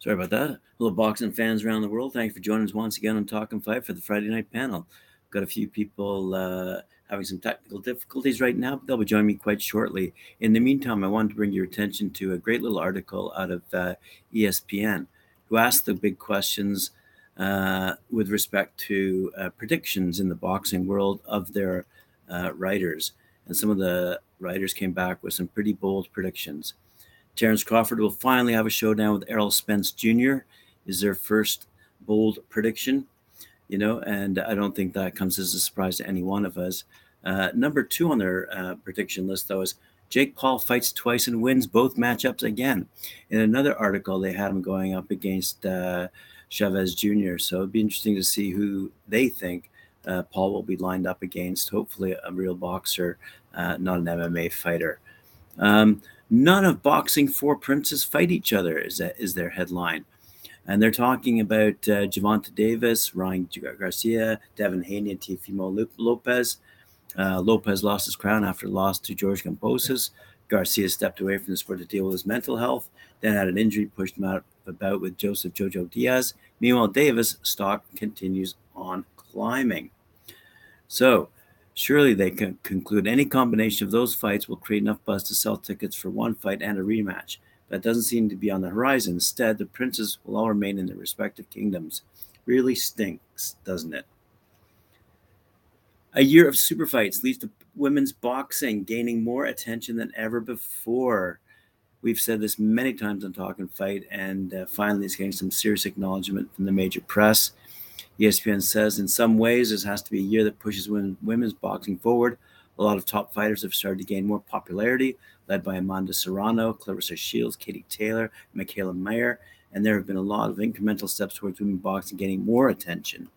Sorry about that. Hello, boxing fans around the world. Thank you for joining us once again on Talking Fight for the Friday night panel. Got a few people uh, having some technical difficulties right now, but they'll be joining me quite shortly. In the meantime, I wanted to bring your attention to a great little article out of uh, ESPN who asked the big questions uh, with respect to uh, predictions in the boxing world of their uh, writers. And some of the writers came back with some pretty bold predictions. Terence Crawford will finally have a showdown with Errol Spence Jr. Is their first bold prediction, you know, and I don't think that comes as a surprise to any one of us. Uh, number two on their uh, prediction list, though, is Jake Paul fights twice and wins both matchups again. In another article, they had him going up against uh, Chavez Jr. So it'd be interesting to see who they think uh, Paul will be lined up against. Hopefully, a real boxer, uh, not an MMA fighter. Um, None of boxing four princes fight each other is that is their headline, and they're talking about uh, Gervonta Davis, Ryan Garcia, Devin Haney, and Teofimo Lopez. Uh, Lopez lost his crown after a loss to George Kambosos. Garcia stepped away from the sport to deal with his mental health, then had an injury pushed him out of bout with Joseph Jojo Diaz. Meanwhile, Davis' stock continues on climbing. So, Surely they can conclude any combination of those fights will create enough buzz to sell tickets for one fight and a rematch. That doesn't seem to be on the horizon. Instead, the princes will all remain in their respective kingdoms. Really stinks, doesn't it? A year of super fights leads to women's boxing gaining more attention than ever before. We've said this many times on Talking Fight, and uh, finally, it's getting some serious acknowledgement from the major press. ESPN says in some ways this has to be a year that pushes women, women's boxing forward. A lot of top fighters have started to gain more popularity, led by Amanda Serrano, Claressa Shields, Katie Taylor, Michaela Mayer, and there have been a lot of incremental steps towards women boxing getting more attention.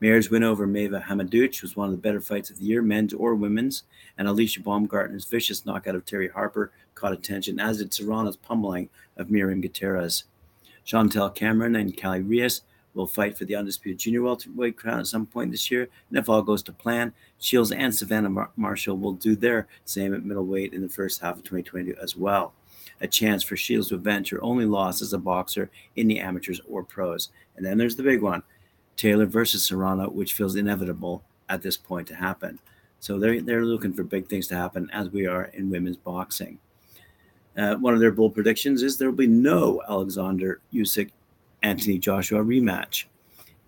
Mayer's win over Maeva Hamadouche was one of the better fights of the year, men's or women's, and Alycia Baumgardner's vicious knockout of Terry Harper caught attention, as did Serrano's pummeling of Miriam Gutierrez. Chantel Cameron and Kali Reis will fight for the undisputed junior welterweight crown at some point this year. And if all goes to plan, Shields and Savannah Mar- Marshall will do their same at middleweight in the first half of 2022 as well. A chance for Shields to avenge her only loss as a boxer in the amateurs or pros. And then there's the big one Taylor versus Serrano, which feels inevitable at this point to happen. So they're, they're looking for big things to happen as we are in women's boxing. Uh, one of their bold predictions is there will be no Alexander Usyk Anthony Joshua rematch.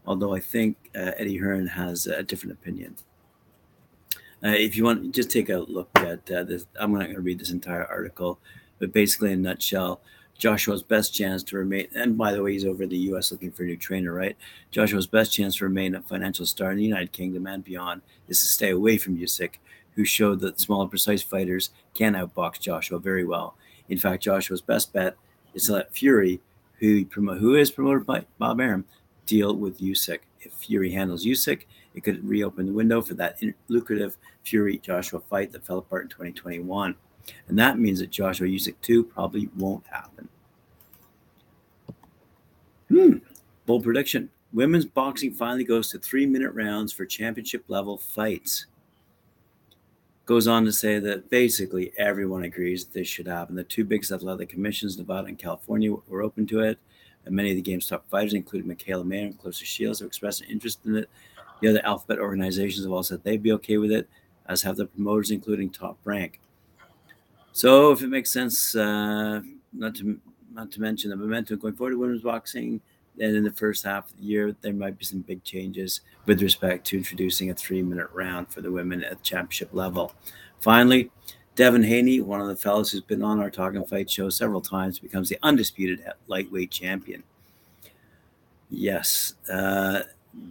Although I think uh, Eddie Hearn has a different opinion. Uh, if you want, just take a look at uh, this. I'm not going to read this entire article, but basically, in a nutshell, Joshua's best chance to remain, and by the way, he's over in the U.S. looking for a new trainer, right? Joshua's best chance to remain a financial star in the United Kingdom and beyond is to stay away from Usyk, who showed that smaller, precise fighters can outbox Joshua very well. In fact, Joshua's best bet is to let Fury who promote who is promoted by Bob Arum deal with Usyk. If Fury handles Usyk, it could reopen the window for that lucrative Fury Joshua fight that fell apart in 2021. And that means that Joshua Usyk 2 probably won't happen. Hmm. Bold prediction. Women's boxing finally goes to three minute rounds for championship level fights goes on to say that basically everyone agrees that this should happen. The two biggest athletic commissions, Nevada and California, were open to it. And many of the game's top fighters, including Michaela Mayer and Claressa Shields, have expressed an interest in it. The other alphabet organizations have all said they'd be okay with it, as have the promoters, including Top Rank. So, if it makes sense, uh, not to not to mention the momentum going forward, to women's boxing and in the first half of the year, there might be some big changes with respect to introducing a three minute round for the women at the championship level. Finally, Devin Haney, one of the fellows who's been on our Talking Fight show several times, becomes the undisputed lightweight champion. Yes, uh,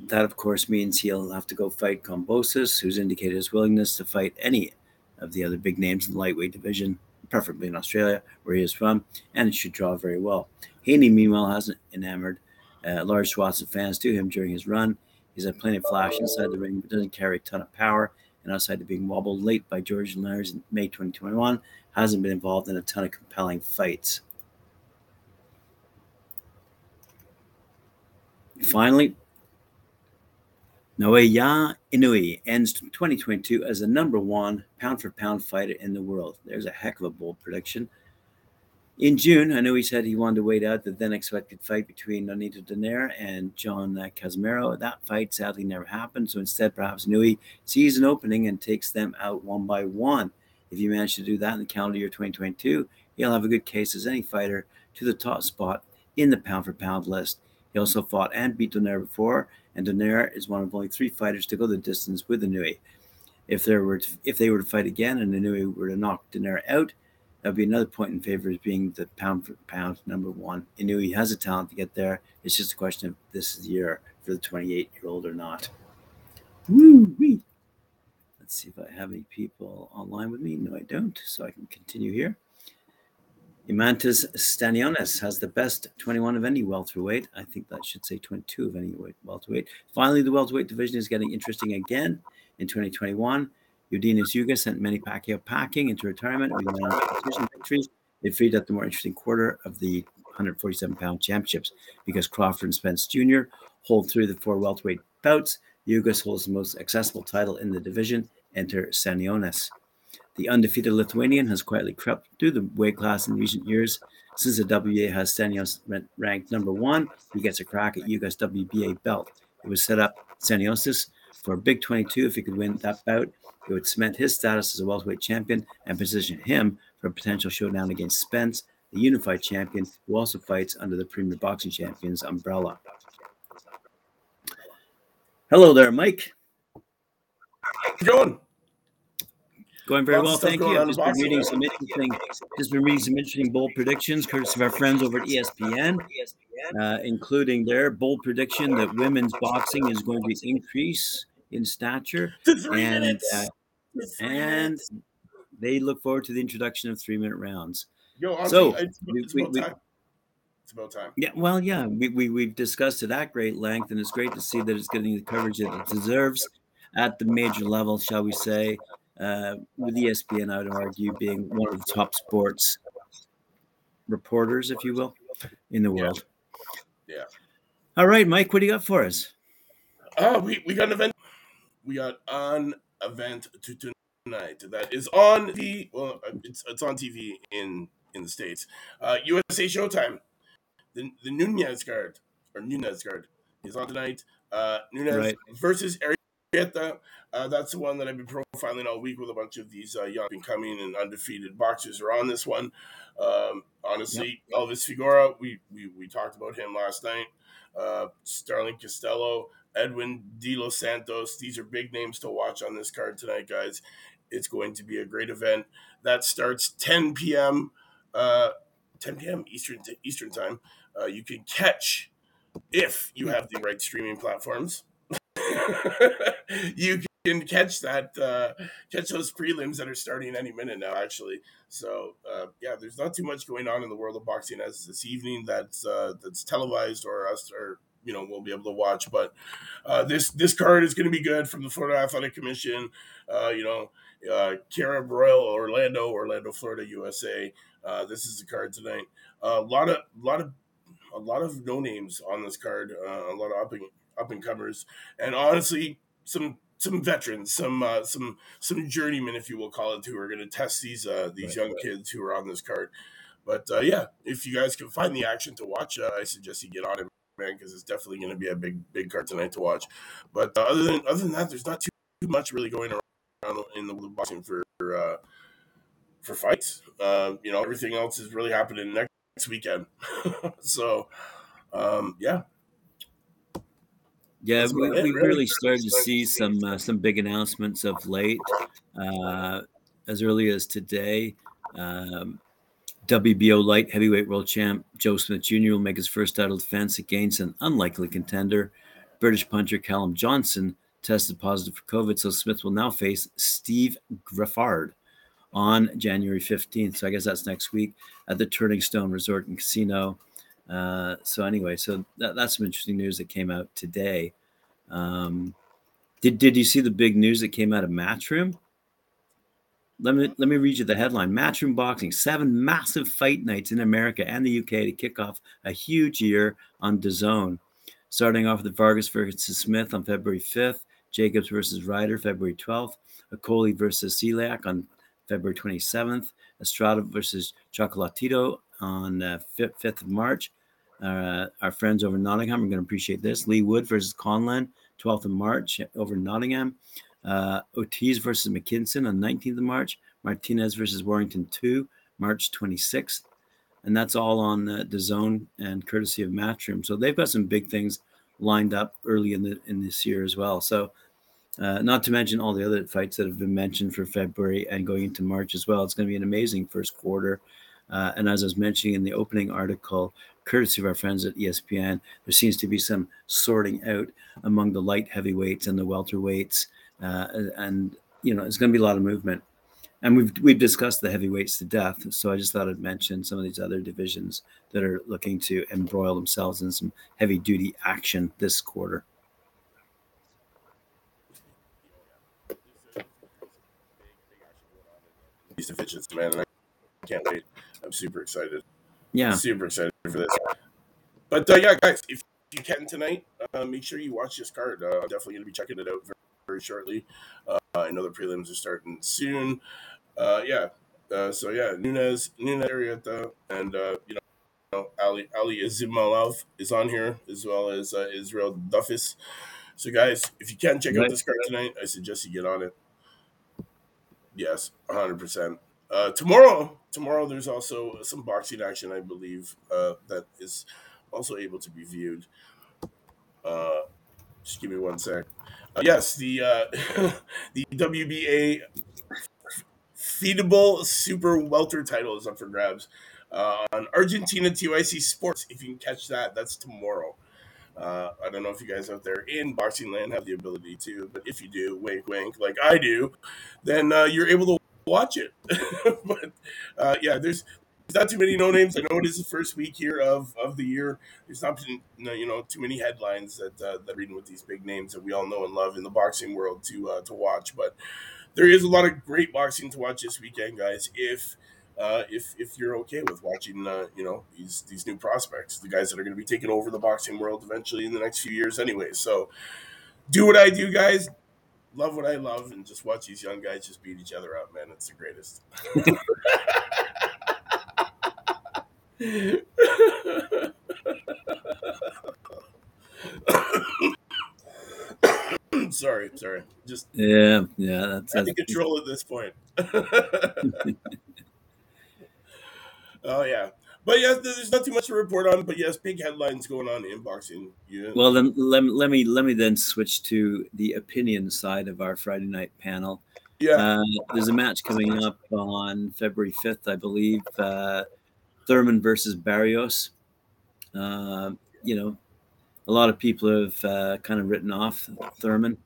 that of course means he'll have to go fight Kambosos, who's indicated his willingness to fight any of the other big names in the lightweight division, preferably in Australia, where he is from, and it should draw very well. Haney, meanwhile, hasn't enamored uh, large swaths of fans to him during his run. He's had plenty of flash inside the ring, but doesn't carry a ton of power. And outside of being wobbled late by George Linares in May 2021, hasn't been involved in a ton of compelling fights. Finally, Naoya Inoue ends 2022 as the number one pound for pound fighter in the world. There's a heck of a bold prediction. In June, I know he said he wanted to wait out the then expected fight between Nonito Donaire and John Casimero. That fight sadly never happened. So instead, perhaps Inoue sees an opening and takes them out one by one. If you manage to do that in the calendar year 2022, he'll have a good case as any fighter to the top spot in the pound for pound list. He also fought and beat Donaire before, and Donaire is one of only three fighters to go the distance with Inoue. If there were to, if they were to fight again and Inoue were to knock Donaire out, that would be another point in favor of being the pound for pound number one. Inoue has a talent to get there. It's just a question of this is the year for the 28 year old or not. Woo wee. Let's see if I have any people online with me. No, I don't. So I can continue here. Eimantas Stanionis has the best 21 of any welterweight. I think that should say 22 of any welterweight. Finally, the welterweight division is getting interesting again in 2021. Yordenis Ugas sent Manny Pacquiao packing into retirement decision victories. It freed up the more interesting quarter of the 147 pound championships because Crawford and Spence Jr. hold through the four welterweight bouts. Ugas holds the most accessible title in the division. Enter Stanionis. The undefeated Lithuanian has quietly crept through the weight class in recent years. Since the WBA has Stanionis ranked number one, he gets a crack at Ugas WBA belt. It was set up Stanionis for a big 22 if he could win that bout. It would cement his status as a welterweight champion and position him for a potential showdown against Spence, the unified champion, who also fights under the Premier Boxing Champions umbrella. Hello there, Mike. How's it going? Going very well, thank you. I've just been reading some interesting, just been reading some interesting bold predictions, courtesy of our friends over at ESPN, uh, including their bold prediction that women's boxing is going to increase in stature, and uh, and they look forward to the introduction of three-minute rounds. Yo, honestly, so it's, it's, we, about we, it's about time. Yeah, well, yeah, we, we we've discussed it at great length, and it's great to see that it's getting the coverage that it deserves at the major level, shall we say? uh, with ESPN, I would argue, being one of the top sports reporters, if you will, in the world. Yeah. yeah. All right, Mike, what do you got for us? Uh, we, we got an event. We got an event to tonight that is on the well, it's it's on TV in in the states. Uh, USA Showtime. The the Nunez card or Nunez card is on tonight. Uh, Nunez right. versus Arieta. Uh, that's the one that I've been profiling all week with a bunch of these uh, young coming and undefeated boxers are on this one. Um, honestly, yep. Elvis Figueroa, we, we, we talked about him last night. Uh, Starling Costello, Edwin De Los Santos. These are big names to watch on this card tonight, guys. It's going to be a great event. That starts 10 p.m. Uh, 10 p.m. Eastern Eastern time. Uh, you can catch if you have the right streaming platforms. you can catch that uh, catch those prelims that are starting any minute now actually so uh, yeah there's not too much going on in the world of boxing as this evening that's uh, that's televised or us or you know we'll be able to watch. But uh, this this card is going to be good from the Florida Athletic Commission. Uh, you know uh, Royal Orlando Orlando Florida USA uh, this is the card tonight. A lot of lot of a lot of no names on this card uh, a lot of up and up and comers. And honestly some some veterans, some uh, some some journeymen, if you will call it, who are going to test these uh, these right, young right. kids who are on this card. But uh, yeah, if you guys can find the action to watch, uh, I suggest you get on it, man, because it's definitely going to be a big big card tonight to watch. But uh, other than other than that, there's not too, too much really going around in the boxing for uh, for fights. Uh, you know, everything else is really happening next weekend. so um, yeah, yeah, we, we really started to see some uh, some big announcements of late. Uh, as early as today, um, WBO light heavyweight world champ Joe Smith Jr. will make his first title defense against an unlikely contender. British puncher Callum Johnson tested positive for COVID, so Smith will now face Steve Geffrard on January 15th. So I guess that's next week at the Turning Stone Resort and Casino uh, so anyway, so that, that's some interesting news that came out today. Um, did did you see the big news that came out of Matchroom? Let me let me read you the headline: Matchroom Boxing seven massive fight nights in America and the UK to kick off a huge year on DAZN. Starting off with Vargas versus Smith on February 5th, Jacobs versus Ryder February 12th, Okolie versus Celiak on February 27th, Estrada versus Chocolatito on uh, 5th of March. Uh, our friends over Nottingham are going to appreciate this. Leigh Wood versus Conlan, 12th of March over Nottingham. Uh, Ortiz versus McKinson on 19th of March. Martinez versus Warrington 2, March 26th. And that's all on the, DAZN and courtesy of Matchroom. So they've got some big things lined up early in the in this year as well. So uh, not to mention all the other fights that have been mentioned for February and going into March as well. It's going to be an amazing first quarter. Uh, and as I was mentioning in the opening article, courtesy of our friends at ESPN, there seems to be some sorting out among the light heavyweights and the welterweights, uh, and you know it's going to be a lot of movement. And we've we've discussed the heavyweights to death, so I just thought I'd mention some of these other divisions that are looking to embroil themselves in some heavy duty action this quarter. These divisions, man, I can't wait. I'm super excited. Yeah, super excited for this. But uh, yeah, guys, if you can tonight, uh, make sure you watch this card. Uh, I'm definitely going to be checking it out very, very shortly. Uh, I know the prelims are starting soon. Uh, yeah. Uh, so yeah, Nunez, Nunez Arieta, and you know, you know, Ali Ali Ismailov is on here as well as Israel Duffus. So guys, if you can check out this card tonight, I suggest you get on it. Yes, 100. percent uh, tomorrow, tomorrow there's also some boxing action, I believe, uh, that is also able to be viewed. Uh, just give me one sec. Uh, yes, the uh, the WBA Fedebol super welter title is up for grabs on Argentina TYC Sports. If you can catch that, that's tomorrow. Uh, I don't know if you guys out there in boxing land have the ability to, but if you do, wink, wink, like I do, then uh, you're able to watch it. but uh, yeah, there's there's not too many no names. I know it is the first week here of, of the year. There's not you know too many headlines that uh, that reading with these big names that we all know and love in the boxing world to uh, to watch. But there is a lot of great boxing to watch this weekend, guys. If uh, if if you're okay with watching, uh, you know these these new prospects, the guys that are going to be taking over the boxing world eventually in the next few years, anyway. So do what I do, guys love what I love and just watch these young guys just beat each other up, man. It's the greatest. sorry, sorry. Just yeah, yeah. That's, I control at this point. oh yeah, but yes, there's not too much to report on. But yes, big headlines going on in boxing. Yeah. Well, then let, let me let me then switch to the opinion side of our Friday night panel. Yeah. Uh, there's a match coming up on February 5th, I believe. Uh, Thurman versus Barrios. Uh, you know, a lot of people have uh, kind of written off Thurman.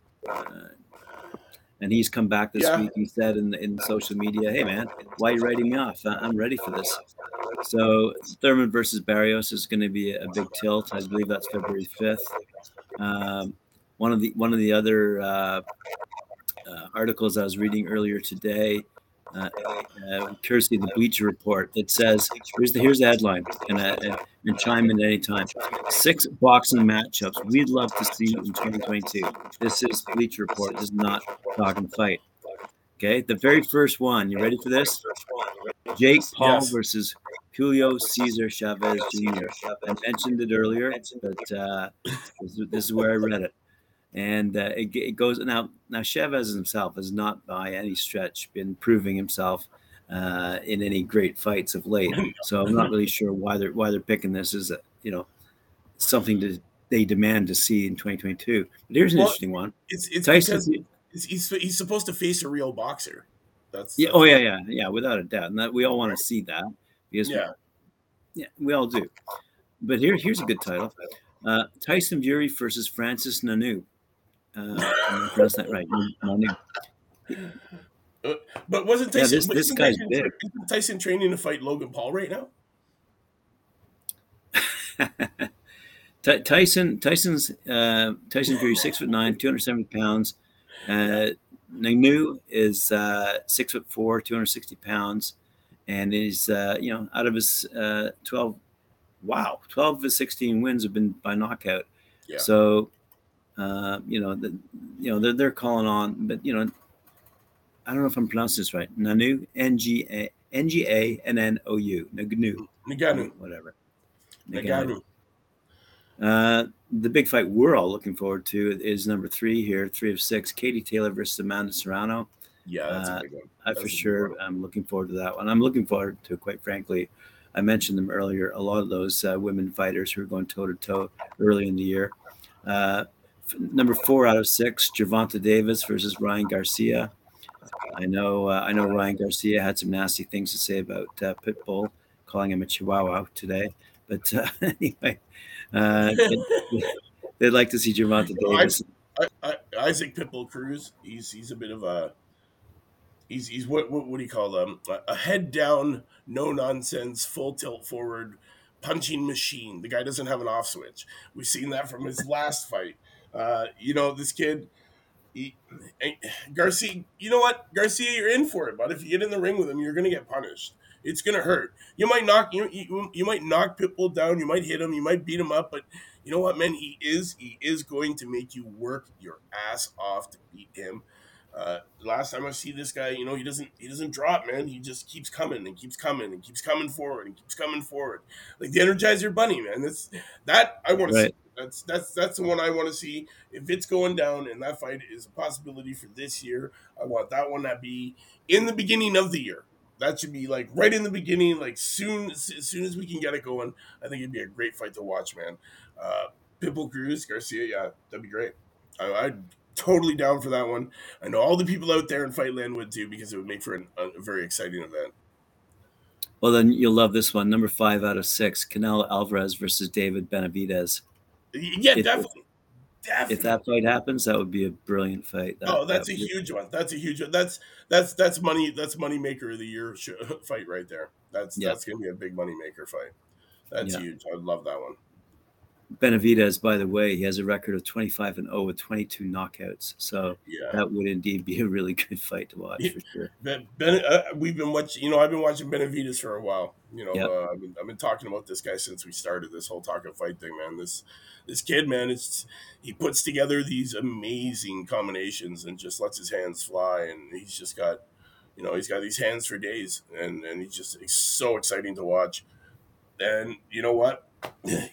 And he's come back this yeah. week. He said in in social media, "Hey man, why are you writing me off? I'm ready for this." So Thurman versus Barrios is going to be a big tilt. I believe that's February 5th. Um, one of the one of the other uh, uh, articles I was reading earlier today, uh, uh courtesy of the Bleacher Report, it says here's the here's the headline, and, uh, and chime in any time. Six boxing matchups we'd love to see in 2022. This is Bleacher Report. This is not talking fight. Okay, the very first one. You ready for this? Jake Paul yes. versus Julio Cesar Chavez Jr. I mentioned it earlier, but uh, this, this, is where I read it. And uh, it, it, goes now. Now Chavez himself has not, by any stretch, been proving himself uh, in any great fights of late. So I'm not really sure why they're why they're picking this as a, you know something to they demand to see in 2022. But here's an well, interesting one. It's it's Tyson, because he's he's supposed to face a real boxer. That's, yeah. oh yeah, yeah, yeah. Without a doubt, and that we all want to see that because yeah, yeah, we all do. But here, here's a good title: uh, Tyson Fury versus Francis Ngannou. Uh, pronounce that right? Uh, but wasn't Tyson? Yeah, this, this guy's Tyson, big. Tyson training to fight Logan Paul right now? Tyson Tyson's uh, Tyson Fury six foot nine, two hundred seventy pounds. Uh, Ngannou is uh, six foot four, two hundred sixty pounds and he's uh, you know out of his uh, 12 wow 12 of his 16 wins have been by knockout yeah. so uh, you know the, you know they're, they're calling on but you know i don't know if i'm pronouncing this right nanu n-g-a N G A N N O U. Naganu. Naganu. Whatever. Naganu. Uh, the big fight we're all looking forward to is number three here, three of six. Katie Taylor versus Amanda Serrano. Yeah, that's Uh, a big one. I for sure. I'm looking forward to that one. I'm looking forward to, quite frankly, I mentioned them earlier. A lot of those uh, women fighters who are going toe to toe early in the year. Uh, number four out of six, Gervonta Davis versus Ryan Garcia. I know. Uh, I know Ryan Garcia had some nasty things to say about uh, Pitbull, calling him a Chihuahua today. But uh, anyway, uh, they'd, they'd like to see Gervonta No, I- Davis. I, I, Isaac Pitbull Cruz. He's he's a bit of a he's he's what what, what do you call them? A, a head down, no nonsense, full tilt forward, punching machine. The guy doesn't have an off switch. We've seen that from his last fight. Uh, you know this kid. He, Garcia, you know what, Garcia, you're in for it, but if you get in the ring with him, you're gonna get punished. It's gonna hurt. You might knock you, you you might knock Pitbull down. You might hit him. You might beat him up, but you know what, man? He is he is going to make you work your ass off to beat him. Uh, last time I see this guy, you know, he doesn't he doesn't drop, man. He just keeps coming and keeps coming and keeps coming forward and keeps coming forward, like the Energizer Bunny, man. That's that I want to see. That's that's that's the one I want to see. If it's going down and that fight is a possibility for this year, I want that one to be in the beginning of the year. That should be like right in the beginning, like soon as soon as we can get it going. I think it'd be a great fight to watch, man. Uh, Pitbull Cruz Garcia, yeah, that'd be great. I, I'd totally down for that one. I know all the people out there in Fightland would too because it would make for an, a very exciting event. Well, then you'll love this one. Number five out of six, Canelo Alvarez versus David Benavidez. Yeah, If- definitely, definitely. If that fight happens, that would be a brilliant fight. That- oh, that's that a would- huge one. That's a huge one. That's that's that's money. That's money maker of the year fight right there. That's Yeah. that's gonna be a big money maker fight. That's Yeah. huge. I love that one. Benavidez, by the way, he has a record of 25 and 0 with 22 knockouts. So Yeah. that would indeed be a really good fight to watch Yeah. for sure. Ben, ben uh, we've been watching. You know, I've been watching Benavidez for a while. You know, Yep. uh, I've, been, I've been talking about this guy since we started this whole talk of fight thing, man. This this kid, man, it's he puts together these amazing combinations and just lets his hands fly, and he's just got, you know, he's got these hands for days, and and he's just he's so exciting to watch. And you know what?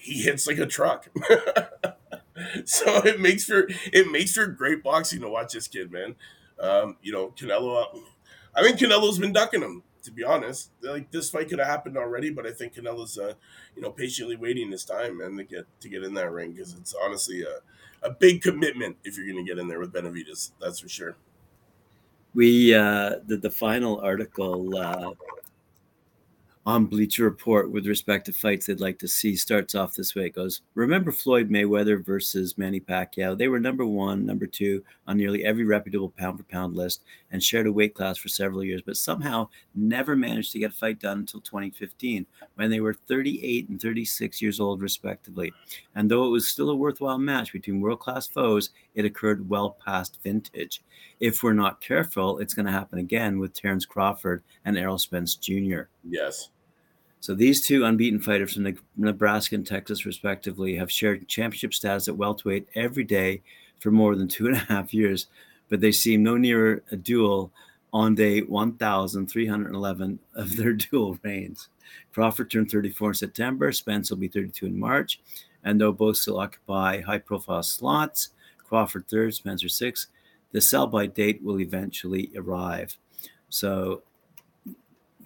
He hits like a truck. so it makes for it makes for great boxing to watch this kid, man. Um, you know, Canelo. I think Canelo's been ducking him. To be honest, like this fight could have happened already, but I think Canelo's, uh, you know, patiently waiting his time, man, to get to get in that ring because it's honestly a, a big commitment if you're going to get in there with Benavidez. That's for sure. We uh, the the final article uh, on Bleacher Report with respect to fights they'd like to see starts off this way. It goes, remember Floyd Mayweather versus Manny Pacquiao? They were number one, number two on nearly every reputable pound for pound list and shared a weight class for several years, but somehow never managed to get a fight done until 2015 when they were 38 and 36 years old, respectively. And though it was still a worthwhile match between world class foes, it occurred well past vintage. If we're not careful, it's going to happen again with Terence Crawford and Errol Spence Jr. Yes. So these two unbeaten fighters from Nebraska and Texas, respectively, have shared championship status at welterweight every day for more than two and a half years, but they seem no nearer a duel on day 1,311 of their dual reigns. Crawford turned 34 in September. Spence will be 32 in March. And though both still occupy high profile slots, Crawford third, Spencer sixth, the sell by date will eventually arrive. So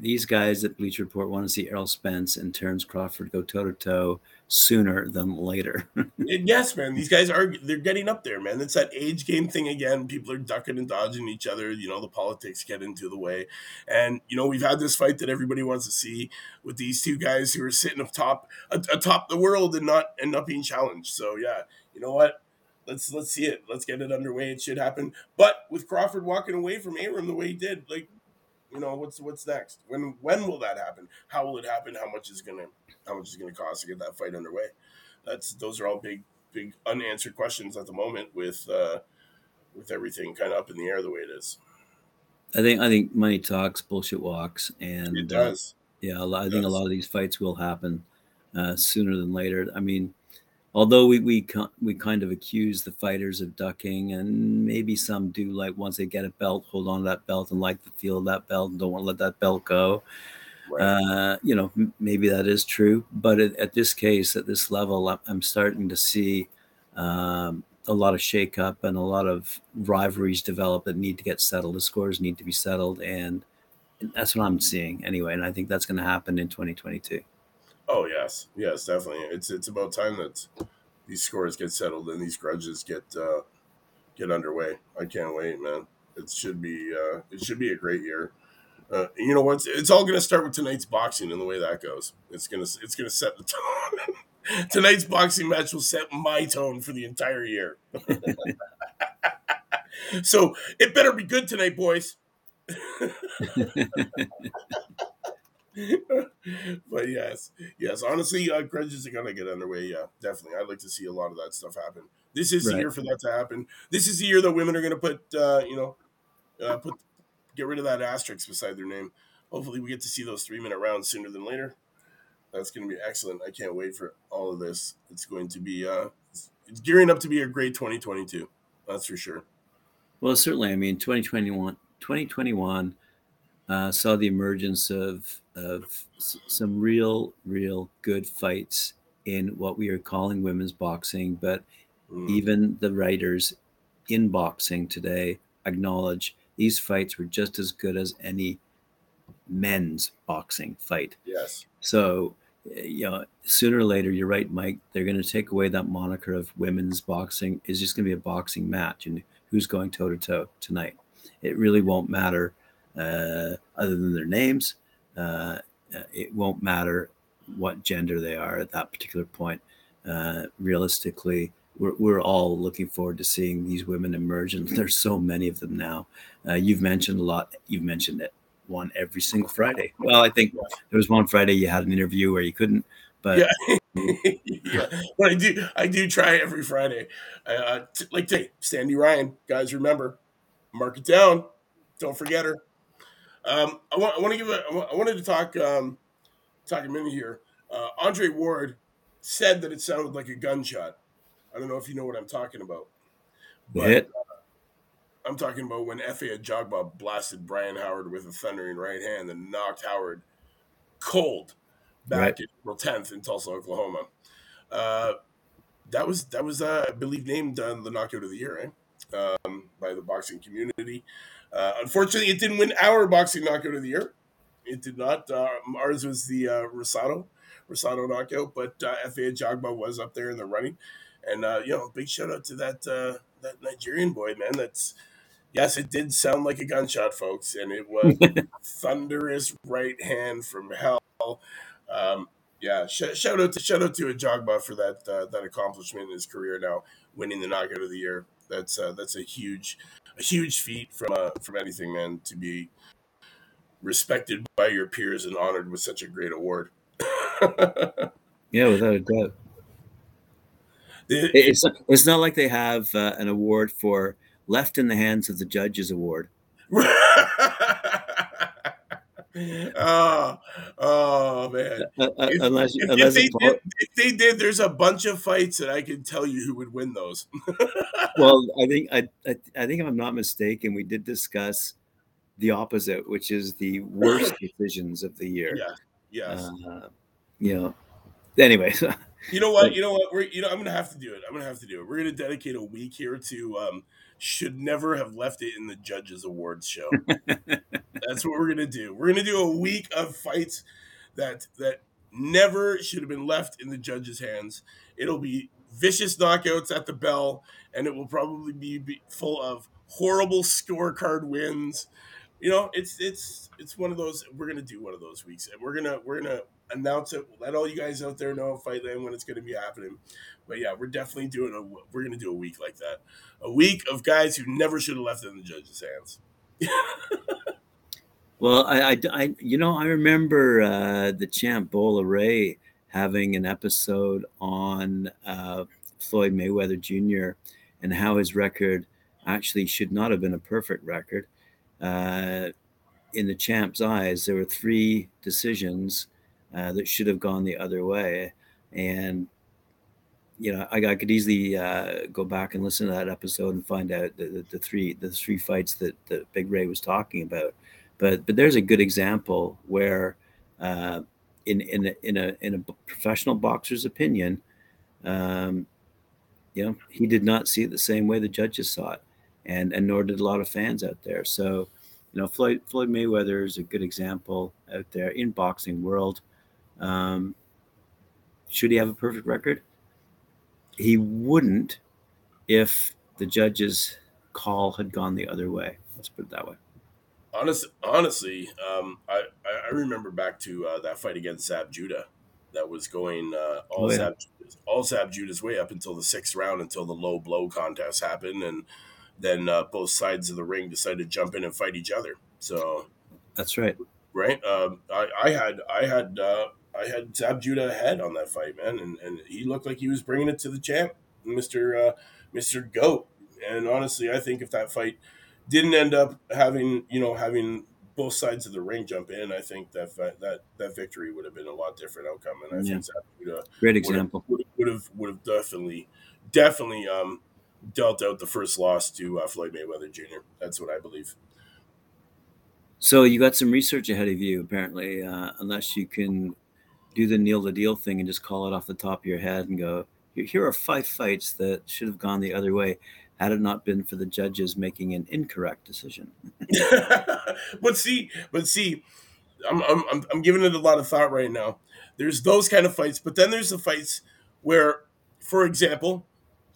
these guys at Bleach Report want to see Errol Spence and Terence Crawford go toe to toe sooner than later. yes, man. These guys are they're getting up there, man. It's that age game thing again. People are ducking and dodging each other. You know, the politics get into the way, and you know we've had this fight that everybody wants to see with these two guys who are sitting atop atop the world and not and not being challenged. So yeah, you know what? Let's let's see it. Let's get it underway. It should happen. But with Crawford walking away from Arum the way he did, like you know what's what's next? When when will that happen? How will it happen? How much is gonna how much is gonna cost to get that fight underway? That's those are all big big unanswered questions at the moment with uh with everything kind of up in the air the way it is. I think I think money talks, bullshit walks, and it uh, yeah, a lot, I It think a lot of these fights will happen uh, sooner than later. I mean, although we we we kind of accuse the fighters of ducking, and maybe some do like once they get a belt, hold on to that belt and like the feel of that belt and don't want to let that belt go. Right. Uh, you know, maybe that is true, but at, at, this case, at this level, I'm starting to see um, a lot of shakeup and a lot of rivalries develop that need to get settled. The scores need to be settled, and that's what I'm seeing anyway. And I think that's going to happen in 2022. Oh yes, yes, definitely. It's it's about time that these scores get settled and these grudges get uh, get underway. I can't wait, man. It should be uh, it should be a great year. Uh, you know what? It's, it's all going to start with tonight's boxing and the way that goes. It's gonna it's gonna set the tone. tonight's boxing match will set my tone for the entire year. so it better be good tonight, boys. but yes, yes. Honestly, uh, grudges are gonna get underway. Yeah, definitely. I'd like to see a lot of that stuff happen. This is right. the year for that to happen. This is the year that women are gonna put, uh, you know, uh, put get rid of that asterisk beside their name. Hopefully, we get to see those three minute rounds sooner than later. That's to be excellent. I can't wait for all of this. It's going to be uh, it's gearing up to be a great 2022. That's for sure. Well, certainly. I mean, 2021, 2021 uh, saw the emergence of of some real, real good fights in what we are calling women's boxing, but mm. even the writers in boxing today acknowledge these fights were just as good as any men's boxing fight. Yes. So, you know, sooner or later, you're right, Mike. They're going to take away that moniker of women's boxing. Is just going to be a boxing match, and who's going toe to toe tonight? It really won't matter, other than their names. Uh, it won't matter what gender they are at that particular point. Uh, realistically, we're, we're all looking forward to seeing these women emerge, and there's so many of them now. Uh, you've mentioned a lot. You've mentioned it one every single Friday. Well, I think there was one Friday you had an interview where you couldn't, but yeah, yeah. But I do, I do try every Friday. Uh, t- like Sandy Ryan, guys, remember, mark it down. Don't forget her. Um, I want, I want to give a, I wanted to talk, um, talk a minute here. Uh, Andre Ward said that it sounded like a gunshot. I don't know if you know what I'm talking about. But, uh, I'm talking about when Efe Ajagba blasted Brian Howard with a thundering right hand and knocked Howard cold back right. April 10th in Tulsa, Oklahoma. Uh, that was that was uh, I believe named uh, the knockout of the year, eh? um, by the boxing community. Uh, unfortunately, it didn't win our boxing knockout of the year. It did not. Uh, ours was the uh, Rosado, Rosado knockout, but uh, Efe Ajagba was up there in the running. And uh, you know, big shout out to that uh, that Nigerian boy, man. That's yes, it did sound like a gunshot, folks, and it was thunderous right hand from hell. Um, yeah, sh- shout out to shout out to Ajagba for that uh, that accomplishment in his career. Now winning the knockout of the year. That's uh, that's a huge a huge feat from uh, from anything, man. To be respected by your peers and honored with such a great award. yeah, without a doubt. It's it's not like they have uh, an award for left in the hands of the judges award. oh, oh man! Uh, uh, if, unless, if, unless if, they did, if, they did, there's a bunch of fights that I can tell you who would win those. well, I think I, I, I think if I'm not mistaken, we did discuss the opposite, which is the worst decisions of the year. Yeah. Yes. Uh, you know. Anyway. You know what? You know what? We're you know I'm gonna have to do it. I'm gonna have to do it. We're gonna dedicate a week here to um should never have left it in the judges awards show. That's what we're gonna do. We're gonna do a week of fights that that never should have been left in the judges' hands. It'll be vicious knockouts at the bell, and it will probably be, be full of horrible scorecard wins. You know, it's it's it's one of those. We're gonna do one of those weeks, and we're gonna we're gonna announce it. Let all you guys out there know Fightland when it's going to be happening. But yeah, we're definitely doing a. We're going to do a week like that. A week of guys who never should have left it in the judges' hands. well, I, I, I, you know, I remember uh, the champ Bola Ray having an episode on uh, Floyd Mayweather Jr. and how his record actually should not have been a perfect record. Uh, in the champ's eyes, there were three decisions uh, that should have gone the other way. And you know, I, I could easily uh, go back and listen to that episode and find out the, the, the, three the three fights that, that Big Ray was talking about. But but there's a good example where, uh, in in a, in a in a professional boxer's opinion, um, you know, he did not see it the same way the judges saw it, and and nor did a lot of fans out there. So, you know, Floyd Floyd Mayweather is a good example out there in boxing world. Um, should he have a perfect record? He wouldn't if the judge's call had gone the other way. Let's put it that way. Honest, honestly, um, I, I remember back to uh, that fight against Zab Judah that was going uh, all, oh, yeah. Zab, all Zab Judah's way up until the sixth round, until the low blow contest happened. And then uh, both sides of the ring decided to jump in and fight each other. So that's right. Right. Um, I, I had, I had, uh, I had Zab Judah ahead on that fight, man, and, and he looked like he was bringing it to the champ, Mister uh, Mister Goat. And honestly, I think if that fight didn't end up having you know having both sides of the ring jump in, I think that that that victory would have been a lot different outcome. And I yeah. think Zab Judah great example would have, would have would have definitely definitely um, dealt out the first loss to uh, Floyd Mayweather Jr. That's what I believe. So you got some research ahead of you, apparently, uh, unless you can do the Neil the Deal thing and just call it off the top of your head and go, here are five fights that should have gone the other way had it not been for the judges making an incorrect decision. but see, but see, I'm, I'm I'm giving it a lot of thought right now. There's those kind of fights, but then there's the fights where, for example,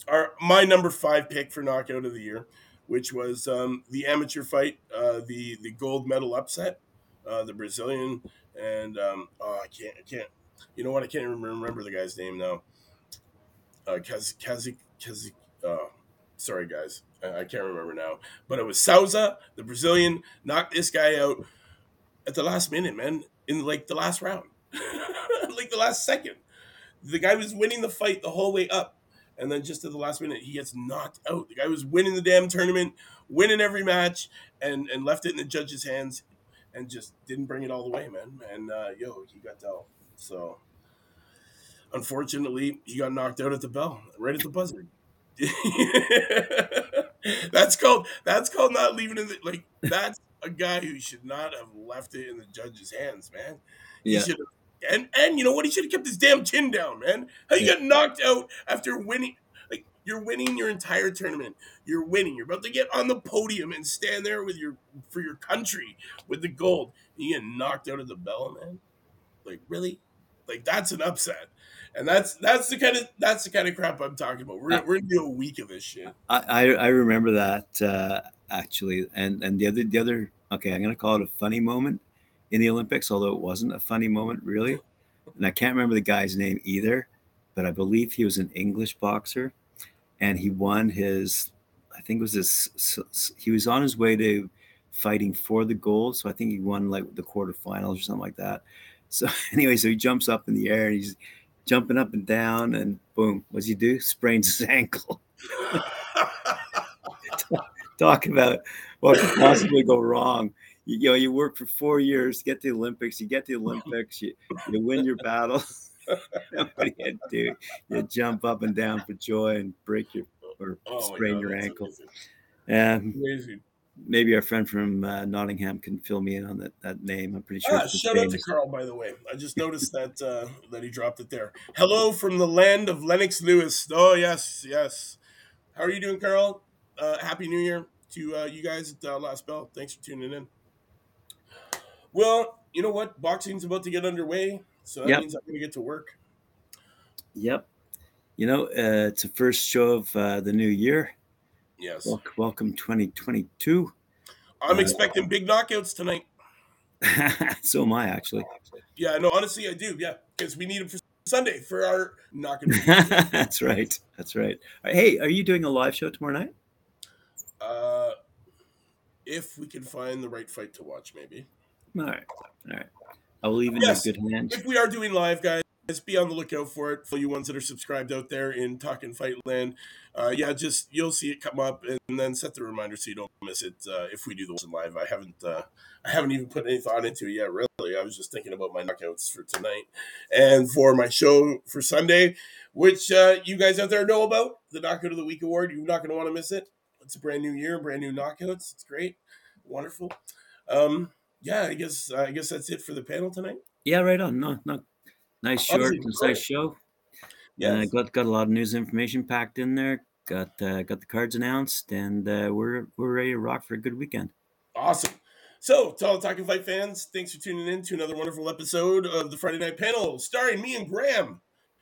our my number five pick for knockout of the year, which was um, the amateur fight, uh, the the gold medal upset, uh, the Brazilian and um, oh, I can't, I can't. You know what? I can't remember the guy's name now. Uh, Kaz, Kazik, Kazik. Uh, sorry, guys, I, I can't remember now. But it was Souza, the Brazilian, knocked this guy out at the last minute, man. In like the last round, like the last second. The guy was winning the fight the whole way up, and then just at the last minute, he gets knocked out. The guy was winning the damn tournament, winning every match, and and left it in the judge's hands and just didn't bring it all the way, man. And uh, yo, he got dealt. So unfortunately, he got knocked out at the bell, right at the buzzer. that's called that's called not leaving it like that's a guy who should not have left it in the judge's hands, man. Yeah. Should have, and and you know what? He should have kept his damn chin down, man. How you yeah. got knocked out after winning? You're winning your entire tournament. You're winning. You're about to get on the podium and stand there with your for your country with the gold. You get knocked out of the bell, man. Like really? Like that's an upset. And that's that's the kind of that's the kind of crap I'm talking about. We're, we're gonna do a week of this shit. I I, I remember that uh, actually, and and the other the other okay, I'm gonna call it a funny moment in the Olympics, although it wasn't a funny moment really. And I can't remember the guy's name either, but I believe he was an English boxer and he won his i think it was his he was on his way to fighting for the gold so i think he won like the quarterfinals or something like that. So anyway so he jumps up in the air and he's jumping up and down and boom what does he do? Sprains his ankle. Talk about what could possibly go wrong. You, you, know you work for four years get the olympics you get the olympics you, you win your battle what do you do? You jump up and down for joy and break your or oh sprain God, your ankle. Um, maybe our friend from uh, Nottingham can fill me in on that, that name. I'm pretty sure. Ah, shout out to Carl, by the way. I just noticed that uh, that he dropped it there. Hello from the land of Lennox Lewis. Oh yes, yes. How are you doing, Carl? Uh, Happy New Year to uh, you guys at uh, Last Bell. Thanks for tuning in. Well, you know what? Boxing's about to get underway. So that yep. means I'm going to get to work. Yep. You know, uh, it's the first show of uh, the new year. Yes. Welcome, welcome 2022. I'm uh, expecting big knockouts tonight. so am I, actually. Yeah, no, honestly, I do. Yeah, because we need them for Sunday for our knocking. That's right. That's right. Hey, are you doing a live show tomorrow night? Uh, if we can find the right fight to watch, maybe. All right. All right. I will leave in yes, good hands. If we are doing live, guys, just be on the lookout for it. For you ones that are subscribed out there in Talk and Fight Land, uh, yeah, just you'll see it come up, and then set the reminder so you don't miss it. Uh, if we do the those in live, I haven't, uh, I haven't even put any thought into it yet. Really, I was just thinking about my knockouts for tonight, and for my show for Sunday. which uh, you guys out there know about the Knockout of the Week award. You're not going to want to miss it. It's a brand new year, brand new knockouts. It's great, wonderful. Um, yeah, I guess I guess that's it for the panel tonight. Yeah, right on. No, no, nice short, concise show. Yeah, uh, got got a lot of news information packed in there. Got uh, got the cards announced, and uh, we're we're ready to rock for a good weekend. Awesome. So, to all the Talking Fight fans, thanks for tuning in to another wonderful episode of the Friday Night Panel, starring me and Graham,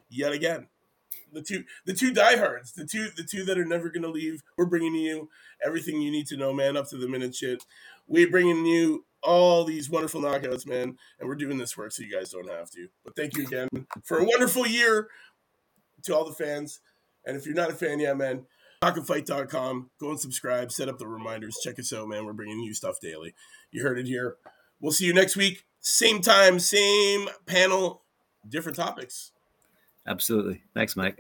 yet again. The two, the two diehards, the two, the two that are never gonna leave. We're bringing you everything you need to know, man, up to the minute shit. We're bringing you all these wonderful knockouts, man, and we're doing this work so you guys don't have to. But thank you again for a wonderful year to all the fans. And if you're not a fan yet, man, talkandfight.com. Go and subscribe, set up the reminders, check us out, man. We're bringing you stuff daily. You heard it here. We'll see you next week. Same time, same panel, different topics. Absolutely. Thanks, Mike.